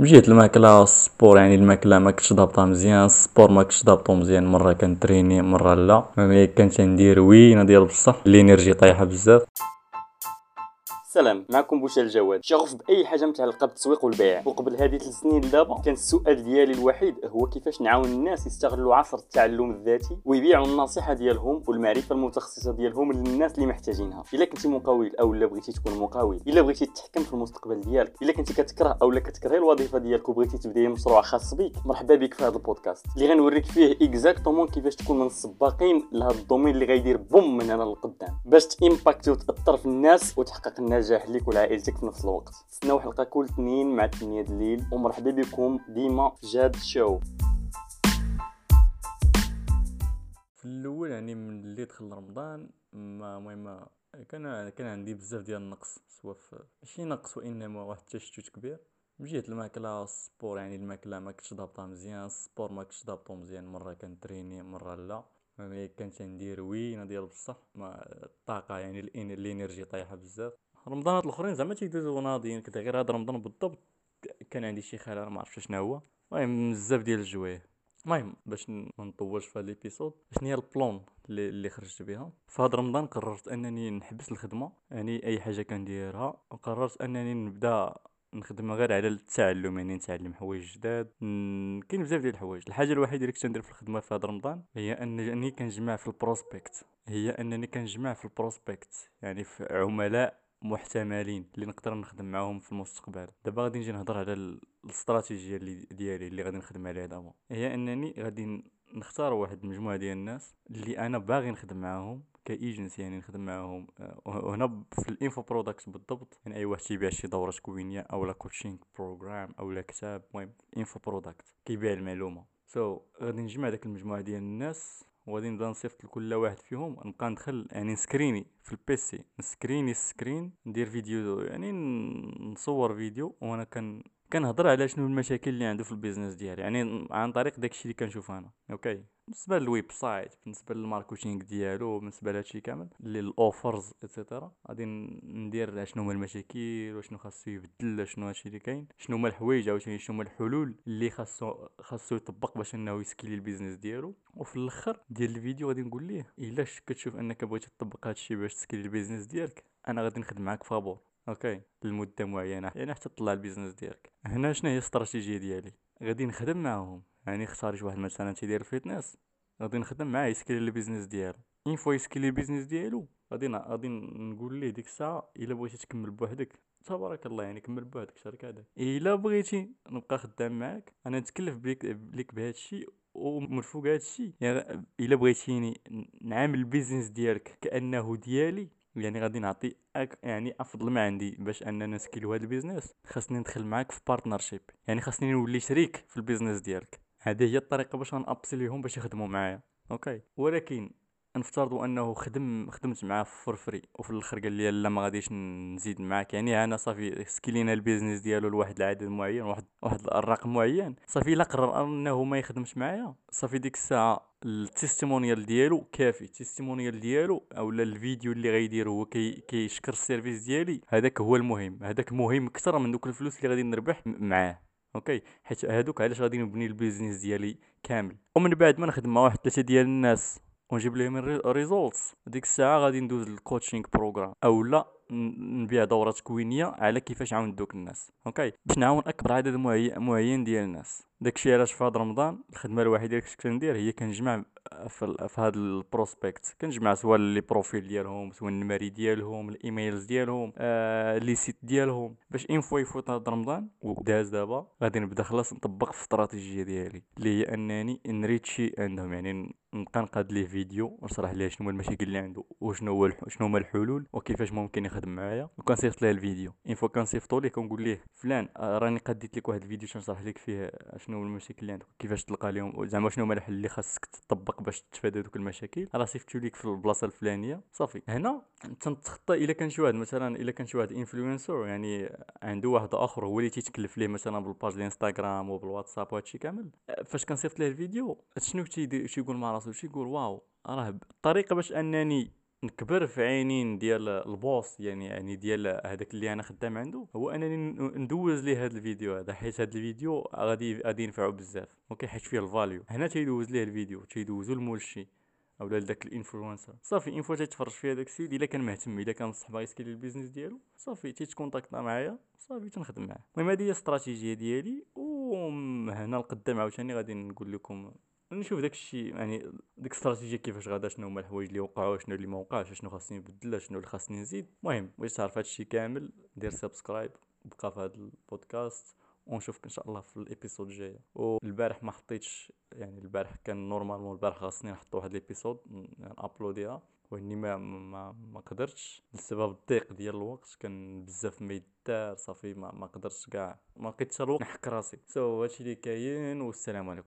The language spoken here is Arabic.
من جهة الماكلة ال sport يعني الماكلة ما كنتش ضابطها مزيان ال sport ما كنتش ضابطو مزيان مرة كنتريني مرة لا. ملي كنت تندير وينة ديال بصح l'énergie طايحة بزاف. سلام معكم بوشال الجواد شغوف بأي حاجة متعلقه بالتسويق والبيع. وقبل هذه ثلاث سنين لدابا كان السؤال ديالي الوحيد هو كيفاش نعاون الناس يستغلوا عصر التعلم الذاتي ويبيعوا النصيحة ديالهم والمعرفة المتخصصة ديالهم للناس اللي محتاجينها. إلا كنتي مقاول أو لا بغيتي تكون مقاول إلا بغيتي تتحكم في المستقبل ديالك إلا كنتي كتكره أو لا كتكره الوظيفة ديالك وبغيتي تبدأي مشروع خاص بك مرحبا بك في هذا البودكاست. اللي غنوريك فيه exactement كيفاش تكون من السباقين لهذا ال domaine اللي غيدير boom من هنا للقدام باش تامباكتي وتأثر في الناس وتحقق النجاح ليك والعائله عائلتك في نفس الوقت. استناو حلقه كل اثنين مع 8 الليل ومرحبا بكم ديما جاد شو. في الأول يعني من اللي دخل رمضان ما المهم كان كان عندي بزاف ديال النقص soit في ماشي نقص وإنما واحد التشتت كبير. من جهة الماكلة ال sport يعني الماكلة ما كنتش ضابطها مزيان ال sport ما كنتش ضابطو مزيان. مرة كنتريني مرة لا. ملي كنت ندير وينه ديال بصح ما الطاقة يعني ال energy طايحة بزاف. رمضانات الأخرين زعما تيدوزو ناضيين كدا غير هذا رمضان بالضبط كان عندي شي خلل ما عرفتش شنو هو. المهم بزاف ديال الحوايج المهم باش ما نطولش في هذا l'épisode شنو هي ال plan اللي, اللي خرجت بها؟ في هذا رمضان قررت أنني نحبس الخدمة يعني أي حاجة كنديرها وقررت أنني نبدأ نخدم غير على التعلم يعني نتعلم حوايج جداد. كاين بزاف ديال الحوايج. الحاجة الوحيدة اللي كنت ندير في الخدمة في هذا رمضان هي أنني كنجمع في ال prospect. هي أنني كنجمع في ال prospect يعني في عملاء محتملين اللي نقدر نخدم معاهم في المستقبل. دابا غادي نجي نهضر على الاستراتيجية اللي ديالي اللي غادي نخدم عليها دابا. هي أنني غادي نختار واحد المجموعه ديال الناس اللي أنا باغي نخدم معاهم كإيجنسي يعني نخدم معاهم. وهنا في ال info product بالضبط يعني أي واحد تيبيع شي دورة تكوينيه أو لا coaching program أو لا كتاب المهم info product كيبيع المعلومة. so so, غادي نجمع داك المجموعة ديال الناس وغادي نبدا نصيفط لكل واحد فيهم. نبقى ندخل يعني نسكريني في ال PC نسكريني ال screen ندير فيديو يعني نصور فيديو وأنا كان كنهضر على شنو المشاكل اللي عنده في ال business ديالو. يعني عن طريق داكشي اللي كنشوف أنا. okay؟ بالنسبة لل website بالنسبة لل marketing ديالو بالنسبة لهادشي كامل لل offers et cetera غادي ندير شنو هما المشاكل وشنو خاصو يبدل شنو هادشي اللي كاين شنو هما الحوايج أو شنو هما الحلول اللي خاصو خاصو يطبق باش إنه يسكيلي ال business ديالو. وفي الأخر ديال الفيديو غادي نقول ليه إلا كتشوف إنك بغيتي تطبق هادشي باش تسكيلي ال business ديالك أنا غادي نخدم معاك فابور. okay لمدة معينة. يعني حتى تطلع ال business ديالك. هنا شنو هي الاستراتيجية ديالي؟ غادي نخدم معاهم. يعني اختار شي واحد مثلا تيدير ال fitness غادي نخدم معاه يسكيلي ال business ديالو. une fois يسكيلي ال business ديالو غادي غادي نقول ليه ديك الساعة إلا بغيتي تكمل بوحدك تبارك الله يعني كمل بوحدك شغلك هذا. إلا بغيتي نبقى خدام معاك أنا نتكلف بليك بهذا الشيء ومن فوق هذا الشيء. يعني إلا بغيتيني نعامل ال business ديالك كأنه ديالي يعني غادي نعطي أك يعني أفضل ما عندي باش أننا نسكيلو هذا ال business. خاصني ندخل معاك في partnership يعني خاصني نولي شريك في ال business ديالك. هذه هي الطريقة باش غنأبسليهم باش يخدموا معايا. okay. ولكن نفترضوا انه خدم خدمت معاه for free وفي الآخر قال لي لا ما غاديش نزيد معاك. يعني أنا صافي سكيلينا ال business ديالو لواحد العدد معين واحد واحد الرقم معين. صافي الا قرر انه ما يخدمش معايا. صافي ديك الساعة ال testimonial ديالو كافي. التستيمونيال ديالو أولا الفيديو اللي غيدير هو كي كيشكر ال service ديالي. هذاك هو المهم. هذاك مهم أكثر من دوك الفلوس اللي غادي نربح معاه. okay؟ حيت هادوك علاش غادي نبني ال business ديالي كامل. ومن بعد ما نخدم مع واحد ثلاثة ديال الناس. ونجيب لهم ال results ديك الساعة غادي ندوز لل coaching program اولا نبيع دورة تكوينيه على كيفاش عاون دوك الناس okay؟ باش نعاون أكبر عدد معين ديال الناس. داكشي علاش في هذا رمضان الخدمة الوحيدة اللي كنت كندير هي كنجمع في, في هذا ال prospect. كنجمع سواء les profils ديالهم سواء النماري ديالهم ال emails ديالهم آه les sites ديالهم. باش une fois يفوت هذا رمضان وداز دابا غادي نبدأ خلاص نطبق في الاستراتيجيه ديالي اللي هي أنني نريتشي عندهم. يعني نبقى نقاد ليه فيديو ونشرح ليه شنو هما المشاكل اللي عنده وشنو هو شنو هما الحلول وكيفاش ممكن يخدم معايا وكنصيفط ليه الفيديو. une fois كنصيفطو ليه كنقول ليه فلان آه، راني قديت لك واحد الفيديو تنشرح لك فيه؟ شنو هو المشاكل اللي عندك؟ كيفاش تلقى لهم زعما شنو هما الحل اللي خاصك تطبق باش تتفادى دوك المشاكل؟ راه صيفطو ليك في البلاصة الفلانية. صافي. هنا تنتخطى إلا كان شي واحد مثلا إلا كان شي واحد influenceur يعني عنده واحد آخر هو اللي تيتكلف ليه مثلا بال page الإنستغرام وبالواتساب وهادشي كامل. فاش كنصيفط ليه الفيديو شنو تيدير مع راسو؟ تيقول wow راه الطريقة باش أنني نكبر في عينين ديال ال boss يعني يعني ديال هذاك اللي أنا خدام عنده هو أنني ندوز ليه هذا الفيديو هذا حيت هذا الفيديو غادي غادي ينفعو بزاف أوكي؟ حيت فيه ال value. هنا تيدوز ليه الفيديو تيدوزو لمول الشي اولا لذاك ال influenceur. صافي une fois تيتفرج في هذاك السيد إلا كان مهتم إلا كان بصح باغي ي scaler ال business ديالو صافي تيت contacta معايا صافي تنخدم معاه. المهم هذه هي الاستراتيجيه ديالي وهنا القدام عاوتاني غادي نقول لكم نشوف داك الشيء يعني ديك الاستراتيجية كيفاش غادا شنو هما الحوايج اللي وقعوا شنو اللي ما وقعش شنو خاصني نبدل شنو اللي خاصني نزيد. المهم بغيت تعرف هذا الشيء كامل دير subscribe بقى في هذا البودكاست ونشوفك إن شاء الله في ال épisode الجاية. والبارح ما حطيتش يعني البارح كان normalement البارح خاصني نحط واحد ال épisode يعني uploadيها وإني ما ما ما قدرتش. بسبب الضيق ديال الوقت كان بزاف ما يدار صافي ما, ما قدرتش كاع ما لقيتش الوقت. نحك راسي. so هادشي اللي كاين والسلام عليكم.